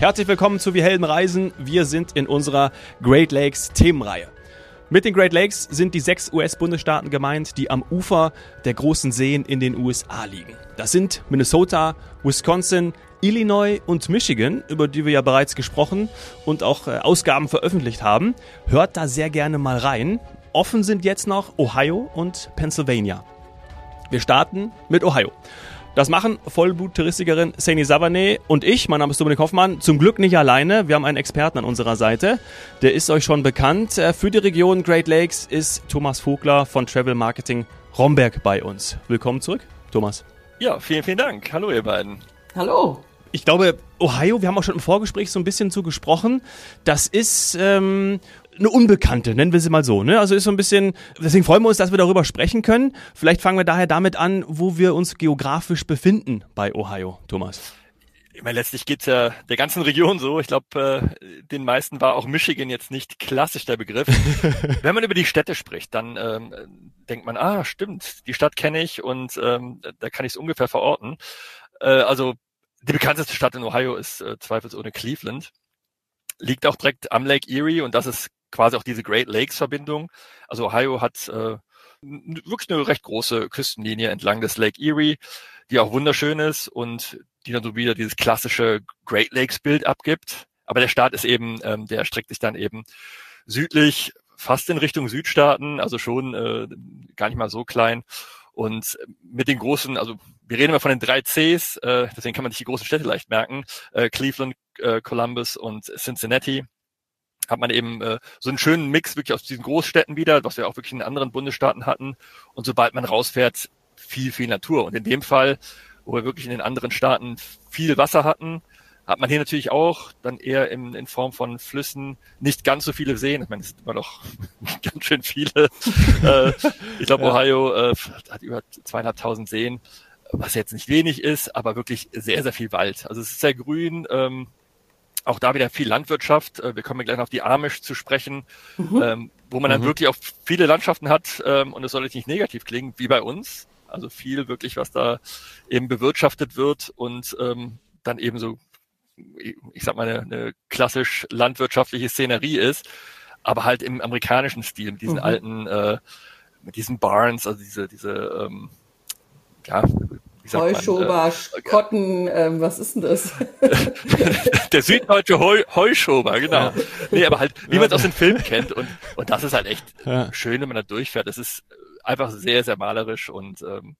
Herzlich willkommen zu Wir Helden Reisen. Wir sind in unserer Great Lakes Themenreihe. Mit den Great Lakes sind die sechs US-Bundesstaaten gemeint, die am Ufer der großen Seen in den USA liegen. Das sind Minnesota, Wisconsin, Illinois und Michigan, über die wir ja bereits gesprochen und auch äh, Ausgaben veröffentlicht haben. Hört da sehr gerne mal rein. Offen sind jetzt noch Ohio und Pennsylvania. Wir starten mit Ohio. Das machen Vollblut-Touristikerin Sani Savané und ich, mein Name ist Dominik Hoffmann, zum Glück nicht alleine. Wir haben einen Experten an unserer Seite. Der ist euch schon bekannt. Äh, für die Region Great Lakes ist Thomas Vogler von Travel Marketing Romberg bei uns. Willkommen zurück, Thomas. Ja, vielen, vielen Dank. Hallo, ihr beiden. Hallo. Ich glaube, Ohio, wir haben auch schon im Vorgespräch so ein bisschen zu gesprochen. Das ist ähm, eine Unbekannte, nennen wir sie mal so. Ne? Also ist so ein bisschen, deswegen freuen wir uns, dass wir darüber sprechen können. Vielleicht fangen wir daher damit an, wo wir uns geografisch befinden bei Ohio, Thomas. Ich meine, letztlich geht's ja der ganzen Region so. Ich glaube, äh, den meisten war auch Michigan jetzt nicht klassisch der Begriff. Wenn man über die Städte spricht, dann ähm, denkt man, ah, stimmt, die Stadt kenne ich und ähm, da kann ich es ungefähr verorten. Äh, also die bekannteste Stadt in Ohio ist äh, zweifelsohne Cleveland. Liegt auch direkt am Lake Erie und das ist quasi auch diese Great Lakes Verbindung. Also Ohio hat äh, wirklich eine recht große Küstenlinie entlang des Lake Erie, die auch wunderschön ist und die dann so wieder dieses klassische Great Lakes Bild abgibt. Aber der Staat ist eben, ähm, der streckt sich dann eben südlich, fast in Richtung Südstaaten, also schon äh, gar nicht mal so klein. Und mit den großen, also wir reden immer von den drei Cs, äh, deswegen kann man sich die großen Städte leicht merken, äh, Cleveland, äh, Columbus und Cincinnati hat man eben äh, so einen schönen Mix wirklich aus diesen Großstädten wieder, was wir auch wirklich in anderen Bundesstaaten hatten. Und sobald man rausfährt, viel, viel Natur. Und in dem Fall, wo wir wirklich in den anderen Staaten viel Wasser hatten, hat man hier natürlich auch dann eher in, in Form von Flüssen nicht ganz so viele Seen. Ich meine, es sind immer noch ganz schön viele. äh, ich glaube, ja. Ohio äh, hat über zweieinhalbtausend Seen, was jetzt nicht wenig ist, aber wirklich sehr, sehr viel Wald. Also es ist sehr grün. Ähm, auch da wieder viel Landwirtschaft. Äh, wir kommen gleich noch auf die Amish zu sprechen, mhm. ähm, wo man dann mhm. wirklich auch viele Landschaften hat ähm, und es soll jetzt nicht negativ klingen, wie bei uns. Also viel wirklich, was da eben bewirtschaftet wird und ähm, dann eben so, ich sag mal, eine, eine klassisch landwirtschaftliche Szenerie ist, aber halt im amerikanischen Stil, mit diesen mhm. alten, äh, mit diesen Barns, also diese, diese, ähm, ja, Heuschober, äh, Kotten, äh, was ist denn das? der süddeutsche Heu, Heuschober, genau. Ja. Nee, aber halt, wie man es aus den Filmen kennt. Und, und das ist halt echt ja. schön, wenn man da durchfährt. Das ist einfach sehr, sehr malerisch und ähm,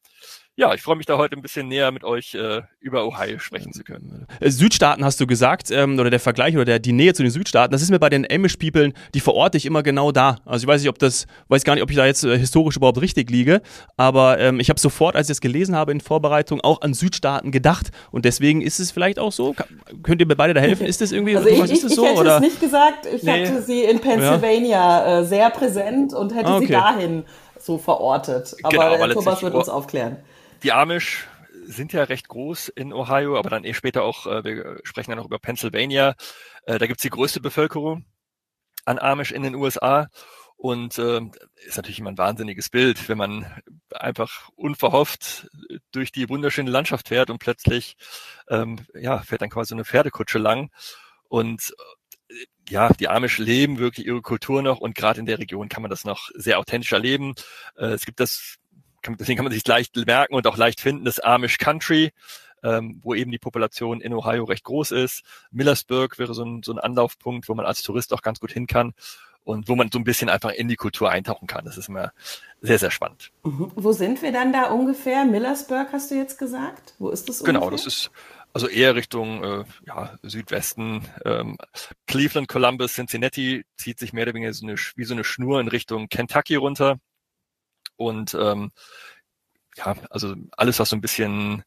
ja, ich freue mich da heute ein bisschen näher mit euch äh, über Ohio sprechen zu können. Äh, Südstaaten hast du gesagt, ähm, oder der Vergleich oder der, die Nähe zu den Südstaaten, das ist mir bei den Amish-People, die verorte ich immer genau da. Also ich weiß nicht, ob das, weiß gar nicht, ob ich da jetzt äh, historisch überhaupt richtig liege, aber ähm, ich habe sofort, als ich das gelesen habe in Vorbereitung, auch an Südstaaten gedacht und deswegen ist es vielleicht auch so. Könnt ihr mir beide da helfen? Ist das irgendwie, also ich, ist das so? Ich hätte oder? es nicht gesagt, ich nee. hatte sie in Pennsylvania ja. äh, sehr präsent und hätte okay. sie dahin so verortet. Aber genau, Thomas wird uns aufklären die Amish sind ja recht groß in Ohio, aber dann eh später auch, äh, wir sprechen ja noch über Pennsylvania. Äh, da gibt's die größte Bevölkerung an Amish in den USA. Und äh, ist natürlich immer ein wahnsinniges Bild, wenn man einfach unverhofft durch die wunderschöne Landschaft fährt und plötzlich ähm, ja, fährt dann quasi so eine Pferdekutsche lang. Und ja, die Amish leben wirklich ihre Kultur noch und gerade in der Region kann man das noch sehr authentisch erleben. Äh, es gibt das kann, deswegen kann man sich leicht merken und auch leicht finden, das Amish Country, ähm, wo eben die Population in Ohio recht groß ist. Millersburg wäre so ein, so ein Anlaufpunkt, wo man als Tourist auch ganz gut hin kann und wo man so ein bisschen einfach in die Kultur eintauchen kann. Das ist immer sehr, sehr spannend. Mhm. Wo sind wir dann da ungefähr? Millersburg hast du jetzt gesagt? Wo ist das genau, ungefähr? Genau, das ist also eher Richtung äh, ja, Südwesten. Ähm, Cleveland, Columbus, Cincinnati zieht sich mehr oder weniger so eine, wie so eine Schnur in Richtung Kentucky runter. Und ähm, ja, also alles, was so ein bisschen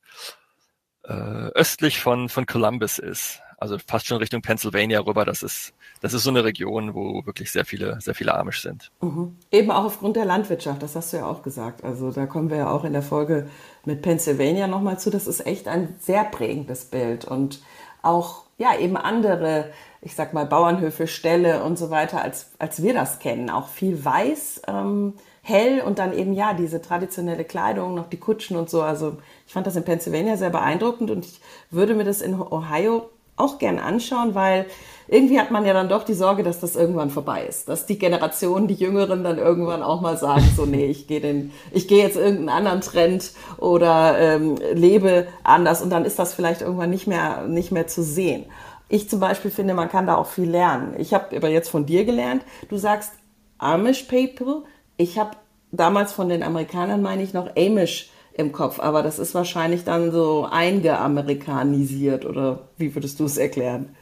äh, östlich von, von Columbus ist, also fast schon Richtung Pennsylvania rüber, das ist, das ist so eine Region, wo wirklich sehr viele, sehr viele Amish sind. Mhm. Eben auch aufgrund der Landwirtschaft, das hast du ja auch gesagt. Also da kommen wir ja auch in der Folge mit Pennsylvania nochmal zu. Das ist echt ein sehr prägendes Bild und auch, ja, eben andere, ich sag mal, Bauernhöfe, Ställe und so weiter, als, als wir das kennen. Auch viel weiß, ähm, hell und dann eben ja diese traditionelle Kleidung, noch die Kutschen und so. Also ich fand das in Pennsylvania sehr beeindruckend und ich würde mir das in Ohio auch gern anschauen, weil irgendwie hat man ja dann doch die Sorge, dass das irgendwann vorbei ist. Dass die Generation, die Jüngeren dann irgendwann auch mal sagen, so nee, ich gehe den, ich gehe jetzt irgendeinen anderen Trend oder ähm, lebe anders und dann ist das vielleicht irgendwann nicht mehr, nicht mehr zu sehen. Ich zum Beispiel finde, man kann da auch viel lernen. Ich habe aber jetzt von dir gelernt, du sagst Amish People. Ich habe damals von den Amerikanern, meine ich, noch Amish im Kopf, aber das ist wahrscheinlich dann so eingeamerikanisiert oder wie würdest du es erklären?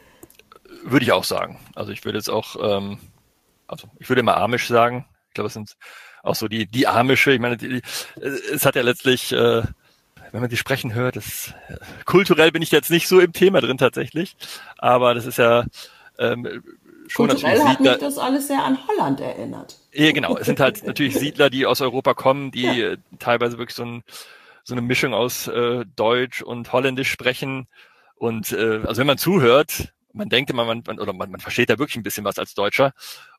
Würde ich auch sagen. Also ich würde jetzt auch, ähm, also ich würde immer Amish sagen. Ich glaube, es sind auch so die, die Amische. Ich meine, die, die, es hat ja letztlich, äh, wenn man die sprechen hört, das, äh, kulturell bin ich jetzt nicht so im Thema drin tatsächlich, aber das ist ja ähm, schon Kulturell hat mich das alles sehr an Holland erinnert. Ja, genau. Es sind halt natürlich Siedler, die aus Europa kommen, die ja. Äh, teilweise wirklich so, ein, so eine Mischung aus äh, Deutsch und Holländisch sprechen. Und äh, also wenn man zuhört, man denkt immer, man, man oder man, man versteht da wirklich ein bisschen was als Deutscher.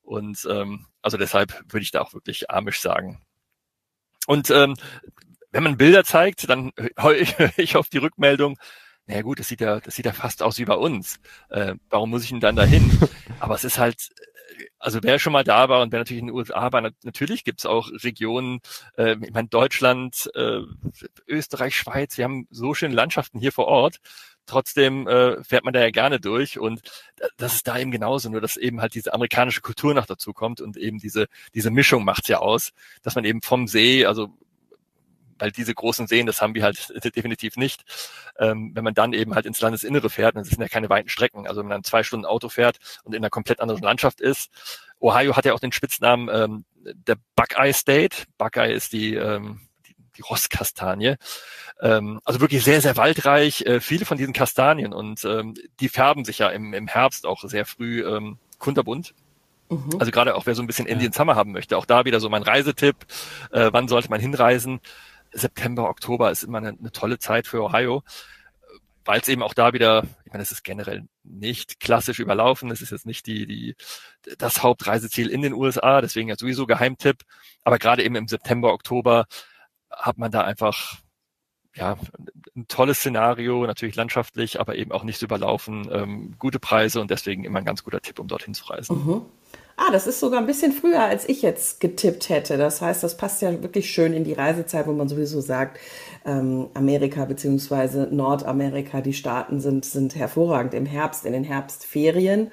Und ähm, also deshalb würde ich da auch wirklich Amisch sagen. Und ähm, wenn man Bilder zeigt, dann höre ich, ich auf die Rückmeldung, naja gut, das sieht ja, das sieht ja fast aus wie bei uns. Äh, warum muss ich denn dann dahin? Aber es ist halt, also wer schon mal da war und wer natürlich in den USA war, natürlich gibt's auch Regionen, äh, ich meine Deutschland, äh, Österreich, Schweiz, wir haben so schöne Landschaften hier vor Ort. Trotzdem äh, fährt man da ja gerne durch und das ist da eben genauso, nur dass eben halt diese amerikanische Kultur noch dazu kommt und eben diese, diese Mischung macht's ja aus, dass man eben vom See, also weil diese großen Seen, das haben wir halt definitiv nicht. Ähm, wenn man dann eben halt ins Landesinnere fährt, dann sind ja keine weiten Strecken. Also wenn man dann zwei Stunden Auto fährt und in einer komplett anderen Landschaft ist. Ohio hat ja auch den Spitznamen ähm, der Buckeye State. Buckeye ist die, ähm, die, die Rosskastanie. Ähm, also wirklich sehr, sehr waldreich. Äh, viele von diesen Kastanien und ähm, die färben sich ja im, im Herbst auch sehr früh ähm, kunterbunt. Mhm. Also gerade auch wer so ein bisschen Indian Summer haben möchte, auch da wieder so mein Reisetipp. Äh, wann sollte man hinreisen? September, Oktober ist immer eine, eine tolle Zeit für Ohio, weil es eben auch da wieder, ich meine, es ist generell nicht klassisch überlaufen, es ist jetzt nicht die, die, das Hauptreiseziel in den USA, deswegen ja sowieso Geheimtipp, aber gerade eben im September, Oktober hat man da einfach ja, ein tolles Szenario, natürlich landschaftlich, aber eben auch nicht so überlaufen, ähm, gute Preise und deswegen immer ein ganz guter Tipp, um dorthin zu reisen. Mhm. Ah, das ist sogar ein bisschen früher, als ich jetzt getippt hätte. Das heißt, das passt ja wirklich schön in die Reisezeit, wo man sowieso sagt, ähm, Amerika beziehungsweise Nordamerika, die Staaten sind, sind hervorragend im Herbst, in den Herbstferien.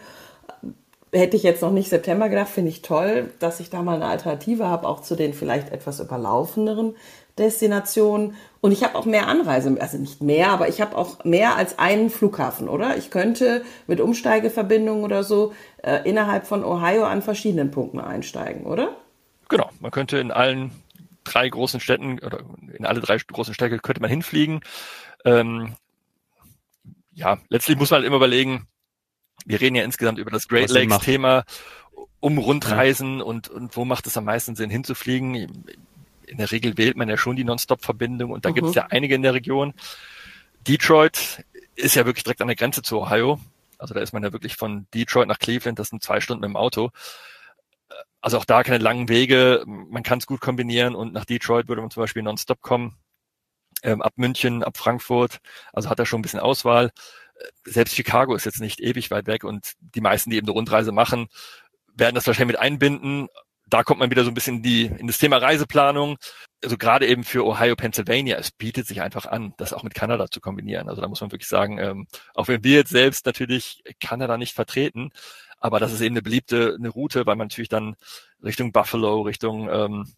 Hätte ich jetzt noch nicht September gedacht, finde ich toll, dass ich da mal eine Alternative habe, auch zu den vielleicht etwas überlaufeneren Destination und ich habe auch mehr Anreise, also nicht mehr, aber ich habe auch mehr als einen Flughafen, oder? Ich könnte mit Umsteigeverbindungen oder so äh, innerhalb von Ohio an verschiedenen Punkten einsteigen, oder? Genau, man könnte in allen drei großen Städten oder in alle drei großen Städte könnte man hinfliegen. Ähm, ja, letztlich muss man halt immer überlegen, wir reden ja insgesamt über das Great Lakes Thema um Rundreisen ja. und, und wo macht es am meisten Sinn hinzufliegen in der Regel wählt man ja schon die Non-Stop-Verbindung und da mhm. gibt es ja einige in der Region. Detroit ist ja wirklich direkt an der Grenze zu Ohio. Also da ist man ja wirklich von Detroit nach Cleveland, das sind zwei Stunden mit dem Auto. Also auch da keine langen Wege, man kann es gut kombinieren und nach Detroit würde man zum Beispiel nonstop kommen, ähm, ab München, ab Frankfurt, also hat er schon ein bisschen Auswahl. Selbst Chicago ist jetzt nicht ewig weit weg und die meisten, die eben eine Rundreise machen, werden das wahrscheinlich mit einbinden, da kommt man wieder so ein bisschen in, die, in das Thema Reiseplanung. Also gerade eben für Ohio, Pennsylvania, es bietet sich einfach an, das auch mit Kanada zu kombinieren. Also da muss man wirklich sagen, ähm, auch wenn wir jetzt selbst natürlich Kanada nicht vertreten, aber das ist eben eine beliebte eine Route, weil man natürlich dann Richtung Buffalo, Richtung ähm,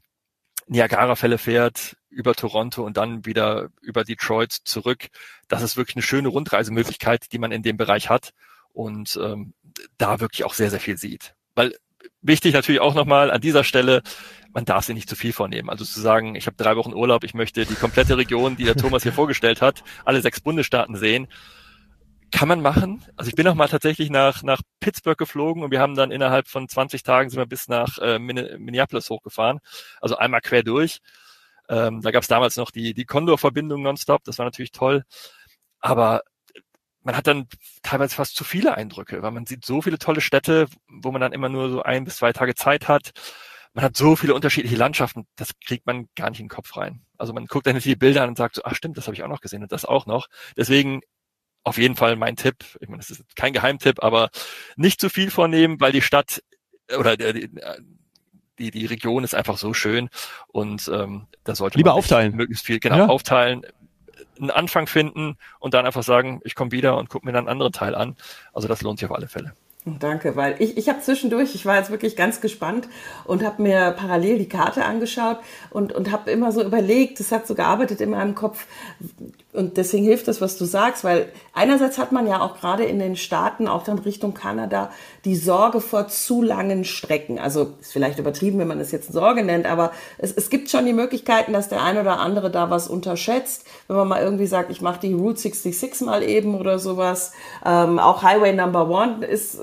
Niagara-Fälle fährt, über Toronto und dann wieder über Detroit zurück. Das ist wirklich eine schöne Rundreisemöglichkeit, die man in dem Bereich hat und ähm, da wirklich auch sehr, sehr viel sieht. Weil wichtig natürlich auch nochmal an dieser Stelle, man darf sich nicht zu viel vornehmen. Also zu sagen, ich habe drei Wochen Urlaub, ich möchte die komplette Region, die der Thomas hier vorgestellt hat, alle sechs Bundesstaaten sehen, kann man machen. Also ich bin noch mal tatsächlich nach, nach Pittsburgh geflogen und wir haben dann innerhalb von 20 Tagen sind wir bis nach äh, Minneapolis hochgefahren. Also einmal quer durch. Ähm, da gab es damals noch die, die Condor-Verbindung nonstop, das war natürlich toll. Aber man hat dann teilweise fast zu viele Eindrücke, weil man sieht so viele tolle Städte, wo man dann immer nur so ein bis zwei Tage Zeit hat. Man hat so viele unterschiedliche Landschaften, das kriegt man gar nicht in den Kopf rein. Also man guckt dann die Bilder an und sagt so, ach stimmt, das habe ich auch noch gesehen und das auch noch. Deswegen auf jeden Fall mein Tipp. Ich meine, das ist kein Geheimtipp, aber nicht zu viel vornehmen, weil die Stadt oder die, die, die Region ist einfach so schön und ähm, da sollte Lieber man aufteilen. möglichst viel genau Ja. aufteilen, einen Anfang finden und dann einfach sagen, ich komme wieder und gucke mir dann einen anderen Teil an. Also das lohnt sich auf alle Fälle. Danke, weil ich, ich habe zwischendurch, ich war jetzt wirklich ganz gespannt und habe mir parallel die Karte angeschaut und, und habe immer so überlegt, es hat so gearbeitet in meinem Kopf und deswegen hilft das, was du sagst, weil einerseits hat man ja auch gerade in den Staaten, auch dann Richtung Kanada, die Sorge vor zu langen Strecken. Also ist vielleicht übertrieben, wenn man es jetzt Sorge nennt, aber es, es gibt schon die Möglichkeiten, dass der eine oder andere da was unterschätzt. Wenn man mal irgendwie sagt, ich mache die Route 66 mal eben oder sowas. Ähm, auch Highway Number One ist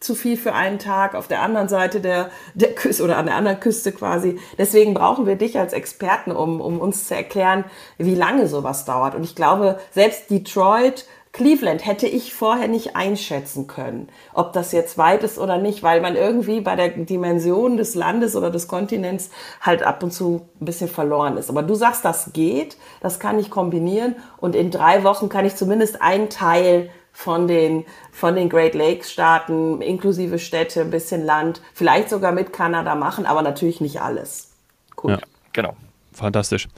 zu viel für einen Tag auf der anderen Seite der, der Küste oder an der anderen Küste quasi. Deswegen brauchen wir dich als Experten, um, um uns zu erklären, wie lange sowas dauert. Und ich glaube, selbst Detroit, Cleveland hätte ich vorher nicht einschätzen können, ob das jetzt weit ist oder nicht, weil man irgendwie bei der Dimension des Landes oder des Kontinents halt ab und zu ein bisschen verloren ist. Aber du sagst, das geht, das kann ich kombinieren und in drei Wochen kann ich zumindest einen Teil von den, von den Great Lakes Staaten, inklusive Städte, ein bisschen Land, vielleicht sogar mit Kanada machen, aber natürlich nicht alles. Cool. Ja. Genau. Fantastisch.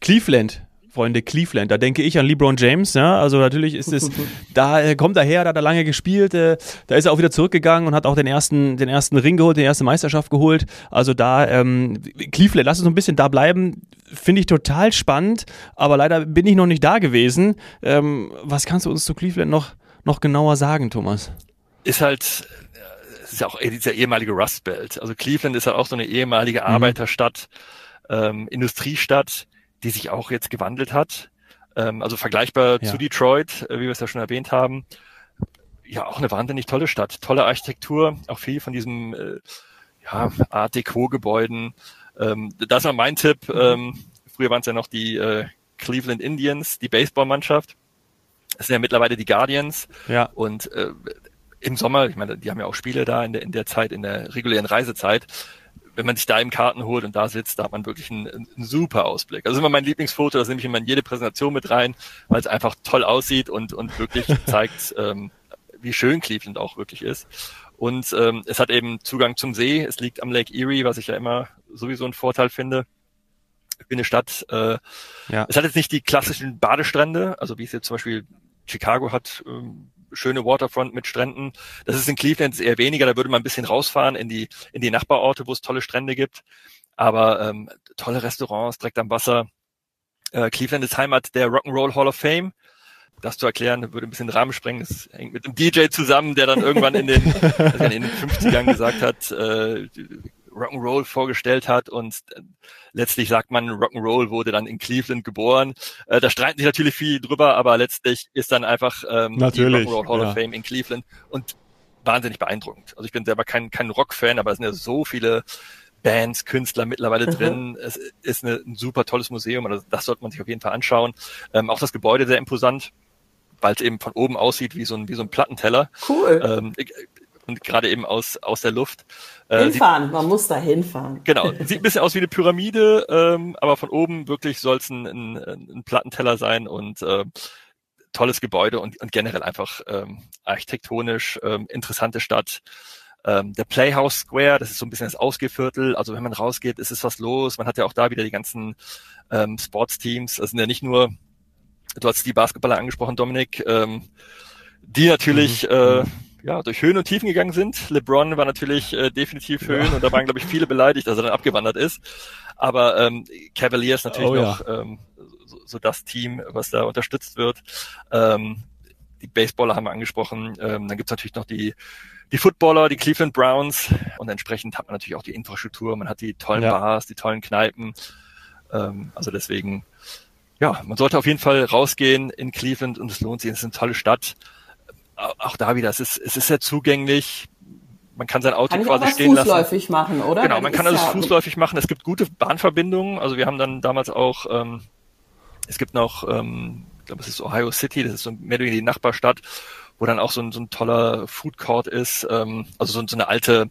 Cleveland. Freunde, Cleveland, da denke ich an LeBron James, ja, also natürlich ist es, da äh, kommt er her, da hat er lange gespielt, äh, da ist er auch wieder zurückgegangen und hat auch den ersten, den ersten Ring geholt, die erste Meisterschaft geholt, also da, ähm, Cleveland, lass uns so ein bisschen da bleiben, finde ich total spannend, aber leider bin ich noch nicht da gewesen, ähm, was kannst du uns zu Cleveland noch, noch genauer sagen, Thomas? Ist halt, äh, es ist ja auch dieser ehemalige Rust Belt. Also Cleveland ist ja auch so eine ehemalige Arbeiterstadt, ähm, Industriestadt, die sich auch jetzt gewandelt hat. Ähm, also vergleichbar Ja. zu Detroit, äh, wie wir es ja schon erwähnt haben. Ja, auch eine wahnsinnig tolle Stadt. Tolle Architektur, auch viel von diesem äh, ja, Art Deco-Gebäuden. Ähm, das war mein Tipp. Ähm, früher waren es ja noch die äh, Cleveland Indians, die Baseballmannschaft. Das sind ja mittlerweile die Guardians. Ja. Und äh, im Sommer, ich meine, die haben ja auch Spiele da in der, in der Zeit, in der regulären Reisezeit. Wenn man sich da eben Karten holt und da sitzt, da hat man wirklich einen, einen super Ausblick. Also immer mein Lieblingsfoto, das nehme ich immer in jede Präsentation mit rein, weil es einfach toll aussieht und, und wirklich zeigt, ähm, wie schön Cleveland auch wirklich ist. Und ähm, es hat eben Zugang zum See, es liegt am Lake Erie, was ich ja immer sowieso einen Vorteil finde für eine Stadt. Äh, Ja. Es hat jetzt nicht die klassischen Badestrände, also wie es jetzt zum Beispiel Chicago hat, ähm, schöne Waterfront mit Stränden. Das ist in Cleveland eher weniger, da würde man ein bisschen rausfahren in die, in die Nachbarorte, wo es tolle Strände gibt. Aber ähm, tolle Restaurants direkt am Wasser. Äh, Cleveland ist Heimat der Rock'n'Roll Hall of Fame. Das zu erklären, würde ein bisschen den Rahmen sprengen. Das hängt mit einem DJ zusammen, der dann irgendwann in den, also in den 50ern gesagt hat, äh, Rock'n'Roll vorgestellt hat und äh, letztlich sagt man, Rock'n'Roll wurde dann in Cleveland geboren. Äh, da streiten sich natürlich viel drüber, aber letztlich ist dann einfach ähm, Natürlich, die Rock'n'Roll Hall ja. of Fame in Cleveland und wahnsinnig beeindruckend. Also ich bin selber kein, kein Rock-Fan, aber es sind ja so viele Bands, Künstler mittlerweile Mhm. drin. Es ist eine, ein super tolles Museum, also das sollte man sich auf jeden Fall anschauen. Ähm, auch das Gebäude sehr imposant, weil es eben von oben aussieht wie so ein, wie so ein Plattenteller. Cool. Ähm, und gerade eben aus, aus der Luft. Äh, sieht, hinfahren, man muss da hinfahren. genau, sieht ein bisschen aus wie eine Pyramide, ähm, aber von oben wirklich soll es ein, ein, ein Plattenteller sein und äh, tolles Gebäude und, und generell einfach ähm, architektonisch ähm, interessante Stadt. Ähm, der Playhouse Square, das ist so ein bisschen das Ausgehviertel. Also wenn man rausgeht, ist es was los. Man hat ja auch da wieder die ganzen ähm, Sportsteams. Das sind ja nicht nur, du hast die Basketballer angesprochen, Dominik, ähm, die natürlich äh, ja, durch Höhen und Tiefen gegangen sind. LeBron war natürlich äh, definitiv Höhen und da waren, glaube ich, viele beleidigt, dass er dann abgewandert ist. Aber ähm, Cavaliers natürlich Oh ja. noch ähm, so, so das Team, was da unterstützt wird. Ähm, die Baseballer haben wir angesprochen. Ähm, dann gibt's natürlich noch die, die Footballer, die Cleveland Browns. Und entsprechend hat man natürlich auch die Infrastruktur. Man hat die tollen Ja. Bars, die tollen Kneipen. Ähm, also deswegen, ja, man sollte auf jeden Fall rausgehen in Cleveland und es lohnt sich. Es ist eine tolle Stadt. Au- Auch da wieder, es ist, es ist sehr zugänglich. Man kann sein Auto Kann quasi stehen lassen. fußläufig machen, oder? Genau, man kann ist alles ja- fußläufig machen. Es gibt gute Bahnverbindungen. Also wir haben dann damals auch, ähm, es gibt noch, ähm, ich glaube, es ist Ohio City, das ist so mehr oder weniger die Nachbarstadt, wo dann auch so ein, so ein toller Food Court ist. Ähm, also so, so eine alte,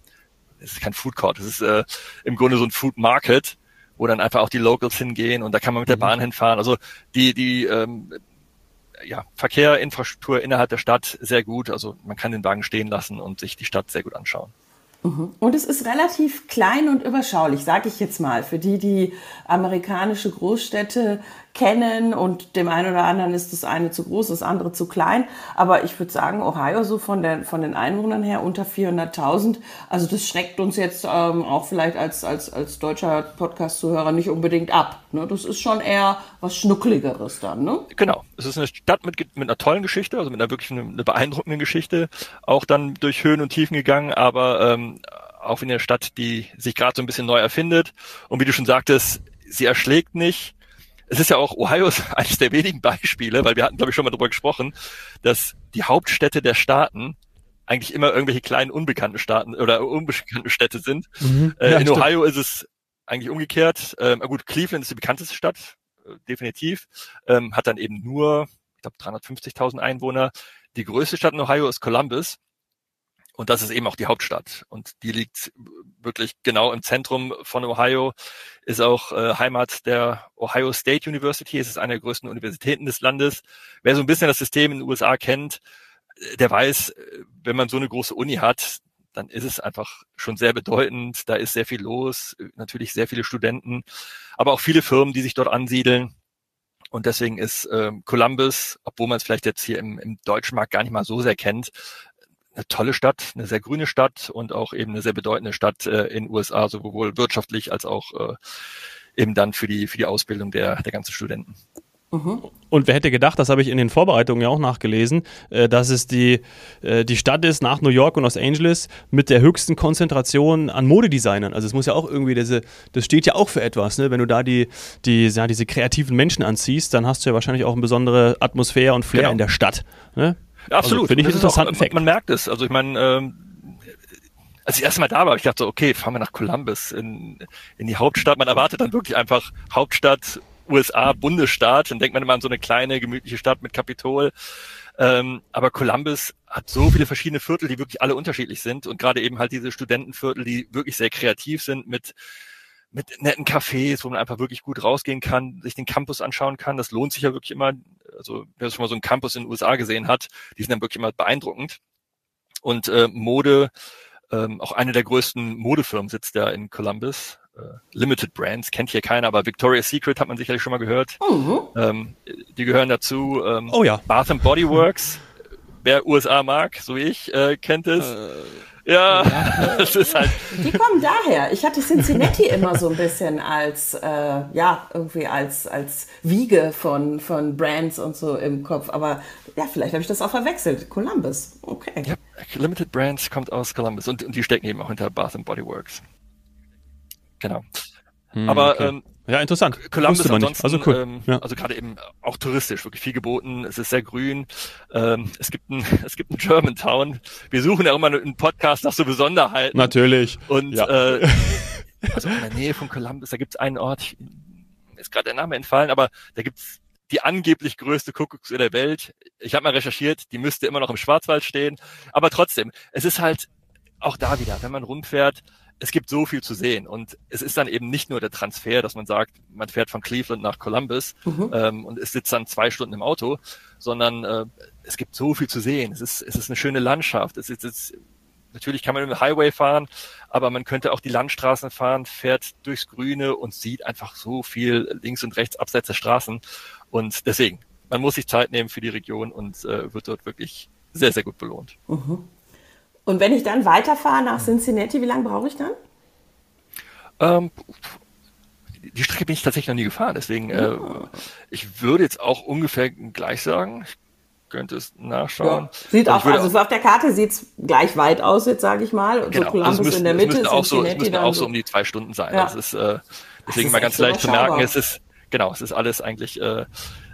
es ist kein Food Court, es ist äh, im Grunde so ein Food Market, wo dann einfach auch die Locals hingehen und da kann man mit der Bahn hinfahren. Also die, die ähm, ja, Verkehr, Infrastruktur innerhalb der Stadt sehr gut. Also man kann den Wagen stehen lassen und sich die Stadt sehr gut anschauen. Mhm. Und es ist relativ klein und überschaulich, sage ich jetzt mal, für die, die amerikanische Großstädte kennen und dem einen oder anderen ist das eine zu groß, das andere zu klein. Aber ich würde sagen, Ohio so von, der, von den Einwohnern her unter 400.000. Also das schreckt uns jetzt ähm, auch vielleicht als, als, als deutscher Podcast-Zuhörer nicht unbedingt ab. Ne? Das ist schon eher was Schnuckligeres dann. Ne? Genau. Es ist eine Stadt mit, mit einer tollen Geschichte, also mit einer wirklich eine, eine beeindruckenden Geschichte. Auch dann durch Höhen und Tiefen gegangen, aber ähm, auch in der Stadt, die sich gerade so ein bisschen neu erfindet. Und wie du schon sagtest, sie erschlägt nicht es ist ja auch Ohio ist eines der wenigen Beispiele, weil wir hatten, glaube ich, schon mal darüber gesprochen, dass die Hauptstädte der Staaten eigentlich immer irgendwelche kleinen unbekannten Staaten oder unbekannte Städte sind. Mhm. Äh, ja, in stimmt. Ohio ist es eigentlich umgekehrt. Ähm, gut, Cleveland ist die bekannteste Stadt, äh, definitiv. Ähm, hat dann eben nur, ich glaube, 350.000 Einwohner. Die größte Stadt in Ohio ist Columbus. Und das ist eben auch die Hauptstadt. Und die liegt wirklich genau im Zentrum von Ohio, ist auch äh, Heimat der Ohio State University. Es ist eine der größten Universitäten des Landes. Wer so ein bisschen das System in den USA kennt, der weiß, wenn man so eine große Uni hat, dann ist es einfach schon sehr bedeutend. Da ist sehr viel los, natürlich sehr viele Studenten, aber auch viele Firmen, die sich dort ansiedeln. Und deswegen ist ähm, Columbus, obwohl man es vielleicht jetzt hier im, im deutschen Markt gar nicht mal so sehr kennt, eine tolle Stadt, eine sehr grüne Stadt und auch eben eine sehr bedeutende Stadt äh, in USA, sowohl wirtschaftlich als auch äh, eben dann für die, für die Ausbildung der, der ganzen Studenten. Mhm. Und wer hätte gedacht, das habe ich in den Vorbereitungen ja auch nachgelesen, äh, dass es die, äh, die Stadt ist nach New York und Los Angeles mit der höchsten Konzentration an Modedesignern. Also es muss ja auch irgendwie, diese, das steht ja auch für etwas. Ne? Wenn du da die, die, ja, diese kreativen Menschen anziehst, dann hast du ja wahrscheinlich auch eine besondere Atmosphäre und Flair genau. in der Stadt. Ne? Absolut. Also, Finde ich interessanten Fact. Man merkt es. Also ich meine, ähm, als ich erst mal da war, ich dachte so, okay, fahren wir nach Columbus in, in die Hauptstadt. Man erwartet dann wirklich einfach Hauptstadt, USA, Bundesstaat. Dann denkt man immer an so eine kleine, gemütliche Stadt mit Kapitol. Ähm, aber Columbus hat so viele verschiedene Viertel, die wirklich alle unterschiedlich sind. Und gerade eben halt diese Studentenviertel, die wirklich sehr kreativ sind mit mit netten Cafés, wo man einfach wirklich gut rausgehen kann, sich den Campus anschauen kann. Das lohnt sich ja wirklich immer. Also wer schon mal so einen Campus in den USA gesehen hat, die sind dann wirklich immer beeindruckend. Und äh, Mode, ähm, auch eine der größten Modefirmen sitzt da in Columbus. Äh, Limited Brands, kennt hier keiner, aber Victoria's Secret hat man sicherlich schon mal gehört. Mhm. Ähm, die gehören dazu. Ähm, oh ja. Bath and Body Works. Wer USA mag, so wie ich, äh, kennt es. Äh ja, das ist halt. Die kommen daher. Ich hatte Cincinnati immer so ein bisschen als, äh, ja, irgendwie als, als Wiege von, von Brands und so im Kopf. Aber ja, vielleicht habe ich das auch verwechselt. Columbus. Okay. Ja, Limited Brands kommt aus Columbus und, und die stecken eben auch hinter Bath and Body Works. Genau. Hm, Aber okay. ähm, ja, interessant. Columbus ist ansonsten, also cool. Ähm, ja. also gerade eben auch touristisch, wirklich viel geboten. Es ist sehr grün. Ähm, es gibt ein, es gibt ein Germantown. Wir suchen ja immer einen Podcast nach so Besonderheiten. Natürlich. Und ja. äh, also in der Nähe von Columbus, da gibt es einen Ort, mir ist gerade der Name entfallen, aber da gibt's die angeblich größte Kuckucksuhr der Welt. Ich habe mal recherchiert, die müsste immer noch im Schwarzwald stehen. Aber trotzdem, es ist halt auch da wieder, wenn man rumfährt, es gibt so viel zu sehen und es ist dann eben nicht nur der Transfer, dass man sagt, man fährt von Cleveland nach Columbus mhm. ähm, und es sitzt dann zwei Stunden im Auto, sondern äh, es gibt so viel zu sehen. Es ist, es ist eine schöne Landschaft. Es ist, es ist natürlich kann man im Highway fahren, aber man könnte auch die Landstraßen fahren, fährt durchs Grüne und sieht einfach so viel links und rechts abseits der Straßen und deswegen man muss sich Zeit nehmen für die Region und äh, wird dort wirklich sehr sehr gut belohnt. Mhm. Und wenn ich dann weiterfahre nach Cincinnati, wie lange brauche ich dann? Ähm, die Strecke bin ich tatsächlich noch nie gefahren, deswegen äh, ich würde jetzt auch ungefähr gleich sagen. Ich könnte es nachschauen. Ja, sieht auch, also so auf der Karte sieht es gleich weit aus, jetzt sage ich mal. Genau. So Columbus also müssen, in der Mitte. Es auch, so, es müsste auch so um die zwei Stunden sein. Ja. Das ist äh, deswegen das ist mal ganz leicht zu merken. Es ist genau, es ist alles eigentlich äh,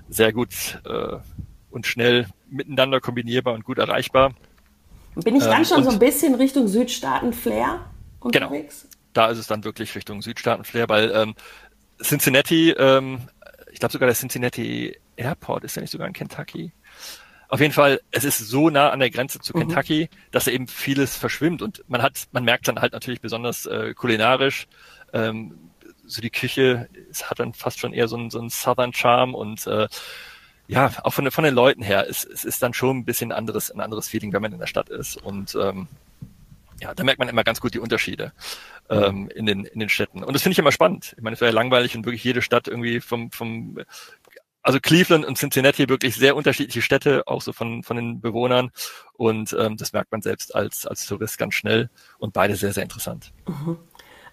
sehr gut äh, und schnell miteinander kombinierbar und gut erreichbar. Bin ich dann ähm, schon so ein bisschen Richtung Südstaaten-Flair unterwegs? Genau. Da ist es dann wirklich Richtung Südstaaten-Flair, weil ähm, Cincinnati, ähm, ich glaube sogar der Cincinnati Airport ist ja nicht sogar in Kentucky. Auf jeden Fall, es ist so nah an der Grenze zu mhm. Kentucky, mhm. dass da eben vieles verschwimmt und man hat, man merkt dann halt natürlich besonders äh, kulinarisch, ähm, so die Küche, es hat dann fast schon eher so einen, so einen Southern Charm und äh, ja, auch von, von den Leuten her, es, es ist dann schon ein bisschen anderes, ein anderes Feeling, wenn man in der Stadt ist. Und ähm, ja, da merkt man immer ganz gut die Unterschiede ähm, in, den, in den Städten. Und das finde ich immer spannend. Ich meine, es wäre ja langweilig und wirklich jede Stadt irgendwie vom, vom also Cleveland und Cincinnati wirklich sehr unterschiedliche Städte, auch so von, von den Bewohnern. Und ähm, das merkt man selbst als, als Tourist ganz schnell und beide sehr, sehr interessant. Mhm.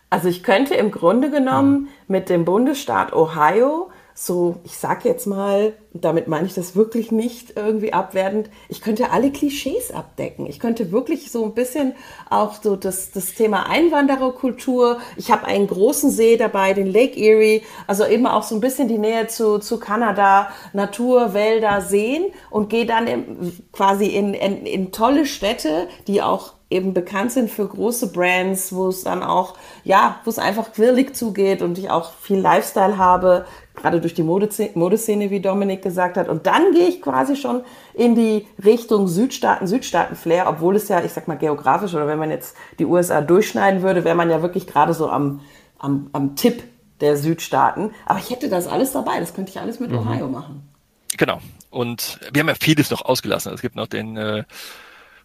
Also ich könnte im Grunde genommen mit dem Bundesstaat Ohio so, ich sag jetzt mal, damit meine ich das wirklich nicht irgendwie abwertend, ich könnte alle Klischees abdecken. Ich könnte wirklich so ein bisschen auch so das, das Thema Einwandererkultur. Ich habe einen großen See dabei, den Lake Erie, also eben auch so ein bisschen die Nähe zu, zu Kanada, Natur, Wälder, Seen und gehe dann im, quasi in, in, in tolle Städte, die auch eben bekannt sind für große Brands, wo es dann auch, ja, wo es einfach quirlig zugeht und ich auch viel Lifestyle habe, gerade durch die Modeszene, wie Dominik gesagt hat. Und dann gehe ich quasi schon in die Richtung Südstaaten, Südstaaten-Flair, obwohl es ja, ich sag mal, geografisch oder wenn man jetzt die USA durchschneiden würde, wäre man ja wirklich gerade so am, am, am Tipp der Südstaaten. Aber ich hätte das alles dabei, das könnte ich alles mit mhm. Ohio machen. Genau. Und wir haben ja vieles noch ausgelassen. Es gibt noch den äh,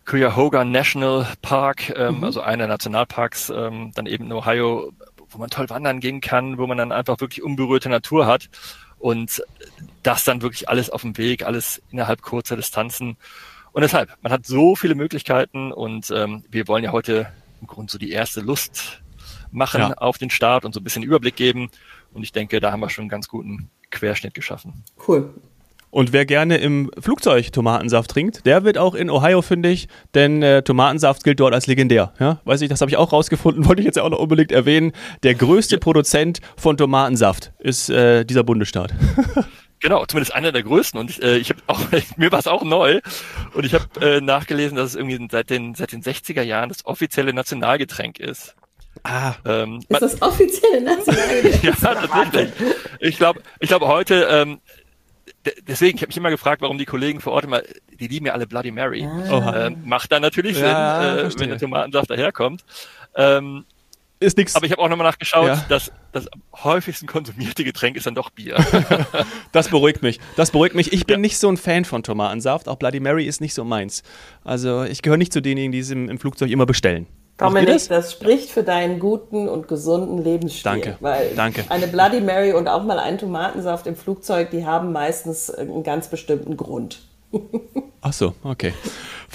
Cuyahoga National Park, ähm, mhm. also einer Nationalparks, ähm, dann eben in Ohio, wo man toll wandern gehen kann, wo man dann einfach wirklich unberührte Natur hat und das dann wirklich alles auf dem Weg, alles innerhalb kurzer Distanzen. Und deshalb, man hat so viele Möglichkeiten und ähm, wir wollen ja heute im Grunde so die erste Lust machen ja. auf den Start und so ein bisschen Überblick geben. Und ich denke, da haben wir schon einen ganz guten Querschnitt geschaffen. Cool. Und wer gerne im Flugzeug Tomatensaft trinkt, der wird auch in Ohio fündig, denn äh, Tomatensaft gilt dort als legendär. Ja? Weiß ich, das habe ich auch rausgefunden, wollte ich jetzt auch noch unbedingt erwähnen. Der größte ja. Produzent von Tomatensaft ist äh, dieser Bundesstaat. Genau, zumindest einer der größten. Und äh, ich habe auch, mir war es auch neu. Und ich habe äh, nachgelesen, dass es irgendwie seit den, seit den 60er Jahren das offizielle Nationalgetränk ist. Ah. Ähm, ist das offizielle Nationalgetränk? ja, tatsächlich. Ich glaube, ich glaube heute ähm, deswegen, ich habe mich immer gefragt, warum die Kollegen vor Ort immer, die lieben ja alle Bloody Mary. Ah. Ähm, macht dann natürlich ja, Sinn, äh, wenn der Tomatensaft daherkommt. Ähm, ist nix. Aber ich habe auch nochmal nachgeschaut, ja. dass das am häufigsten konsumierte Getränk ist dann doch Bier. das beruhigt mich. Das beruhigt mich. Ich bin ja. nicht so ein Fan von Tomatensaft. Auch Bloody Mary ist nicht so meins. Also ich gehöre nicht zu denjenigen, die es im, im Flugzeug immer bestellen. Dominik, das? das? spricht für deinen guten und gesunden Lebensstil. Danke. Weil Danke. eine Bloody Mary und auch mal einen Tomatensaft im Flugzeug, die haben meistens einen ganz bestimmten Grund. Ach so, okay.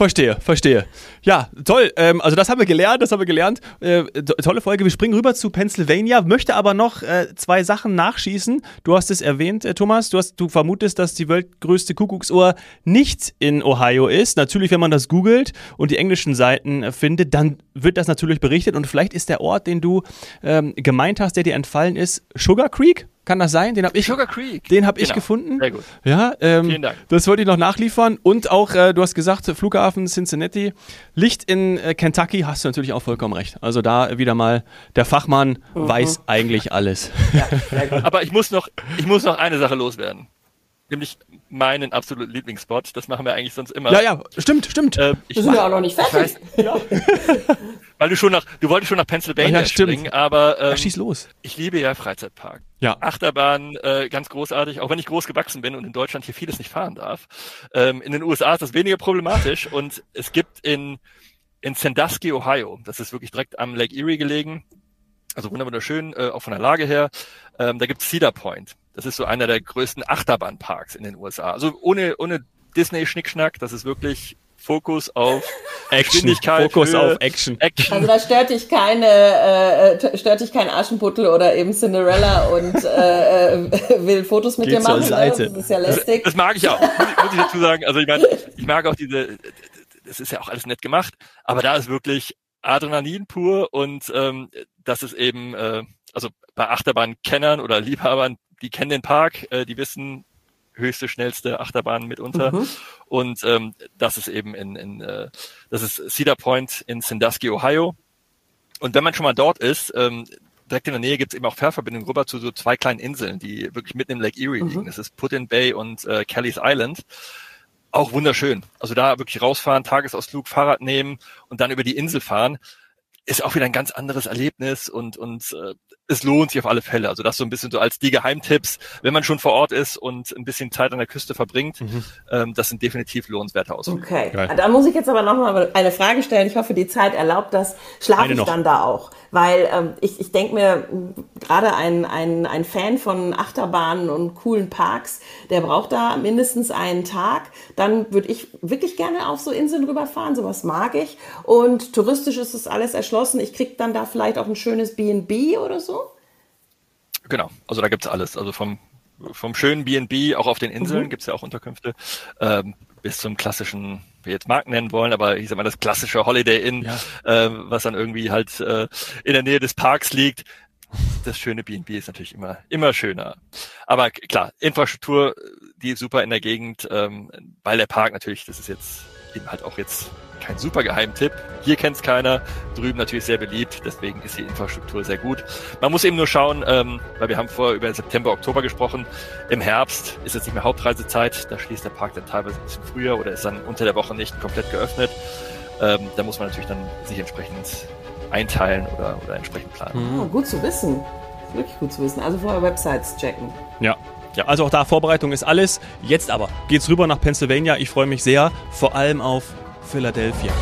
Verstehe, verstehe. Ja, toll. Ähm, also das haben wir gelernt, das haben wir gelernt. Äh, tolle Folge. Wir springen rüber zu Pennsylvania, möchte aber noch äh, zwei Sachen nachschießen. Du hast es erwähnt, äh, Thomas. Du, hast, du vermutest, dass die weltgrößte Kuckucksuhr nicht in Ohio ist. Natürlich, wenn man das googelt und die englischen Seiten äh, findet, dann wird das natürlich berichtet. Und vielleicht ist der Ort, den du ähm, gemeint hast, der dir entfallen ist, Sugar Creek? Kann das sein? Den habe ich, Sugar Creek. Den habe genau. ich gefunden. Sehr gut. Ja, ähm, Vielen Dank. Das wollte ich noch nachliefern. Und auch, äh, du hast gesagt, Flughafen Cincinnati. Licht in äh, Kentucky, hast du natürlich auch vollkommen recht. Also da wieder mal, der Fachmann mhm. weiß eigentlich alles. Ja, Aber ich muss noch, ich muss noch eine Sache loswerden nämlich meinen absoluten Lieblingsspot. Das machen wir eigentlich sonst immer. Ja, ja, stimmt, stimmt. Äh, ich wir sind ja auch noch nicht fertig. Weiß, ja. Weil du schon nach, du wolltest schon nach Pennsylvania ja, springen, aber ähm, ja, schieß los. Ich liebe ja Freizeitpark. Ja. Achterbahn, äh, ganz großartig, auch wenn ich groß gewachsen bin und in Deutschland hier vieles nicht fahren darf. Ähm, in den USA ist das weniger problematisch und es gibt in in Sandusky, Ohio, das ist wirklich direkt am Lake Erie gelegen, also wunderschön, äh, auch von der Lage her. Ähm, da gibt's Cedar Point. Das ist so einer der größten Achterbahnparks in den USA. Also ohne, ohne Disney-Schnickschnack, das ist wirklich Fokus auf Action, Fokus auf Action. Action. Also da stört dich keine, äh, stört dich kein Aschenputtel oder eben Cinderella und äh, äh will Fotos mit Geht dir machen. Seite. Das ist ja lästig. Das, das mag ich auch, muss ich dazu sagen. Also ich meine, ich mag auch diese, das ist ja auch alles nett gemacht, aber da ist wirklich Adrenalin pur und ähm, das ist eben, äh, also bei Achterbahnkennern oder Liebhabern, die kennen den Park, äh, die wissen höchste, schnellste Achterbahn mitunter. Mhm. Und ähm, das ist eben in, in äh, das ist Cedar Point in Sandusky, Ohio. Und wenn man schon mal dort ist, ähm, direkt in der Nähe gibt es eben auch Fährverbindungen rüber zu so zwei kleinen Inseln, die wirklich mitten im Lake Erie mhm. liegen. Das ist Putin Bay und äh, Kelly's Island. Auch wunderschön. Also da wirklich rausfahren, Tagesausflug, Fahrrad nehmen und dann über die Insel fahren ist auch wieder ein ganz anderes Erlebnis und, und äh, es lohnt sich auf alle Fälle. Also das so ein bisschen so als die Geheimtipps, wenn man schon vor Ort ist und ein bisschen Zeit an der Küste verbringt, mhm. ähm, das sind definitiv lohnenswerte Ausflüge. Okay, Geil. da muss ich jetzt aber nochmal eine Frage stellen. Ich hoffe, die Zeit erlaubt das. Schlafe ich dann da auch? Weil ähm, ich, ich denke mir, gerade ein, ein, ein Fan von Achterbahnen und coolen Parks, der braucht da mindestens einen Tag. Dann würde ich wirklich gerne auf so Inseln rüberfahren. Sowas mag ich. Und touristisch ist es alles erschlossen. Ich kriege dann da vielleicht auch ein schönes B&B oder so. Genau, also da gibt's alles. Also vom, vom schönen B&B, auch auf den Inseln mhm. gibt's ja auch Unterkünfte, ähm, bis zum klassischen, wir jetzt Marken nennen wollen, aber ich sag mal das klassische Holiday Inn, ja. äh, was dann irgendwie halt äh, in der Nähe des Parks liegt. Das schöne B&B ist natürlich immer, immer schöner. Aber klar, Infrastruktur, die ist super in der Gegend, ähm, weil der Park natürlich, das ist jetzt eben halt auch jetzt kein super Geheimtipp. Hier kennt es keiner, drüben natürlich sehr beliebt, deswegen ist die Infrastruktur sehr gut. Man muss eben nur schauen, ähm, weil wir haben vorher über September, Oktober gesprochen. Im Herbst ist jetzt nicht mehr Hauptreisezeit, da schließt der Park dann teilweise ein bisschen früher oder ist dann unter der Woche nicht komplett geöffnet. Ähm, da muss man natürlich dann sich entsprechend einteilen oder, oder entsprechend planen. Mhm. Oh, gut zu wissen. Wirklich gut zu wissen. Also vorher Websites checken. Ja, ja, also auch da Vorbereitung ist alles. Jetzt aber geht's rüber nach Pennsylvania. Ich freue mich sehr, vor allem auf Philadelphia.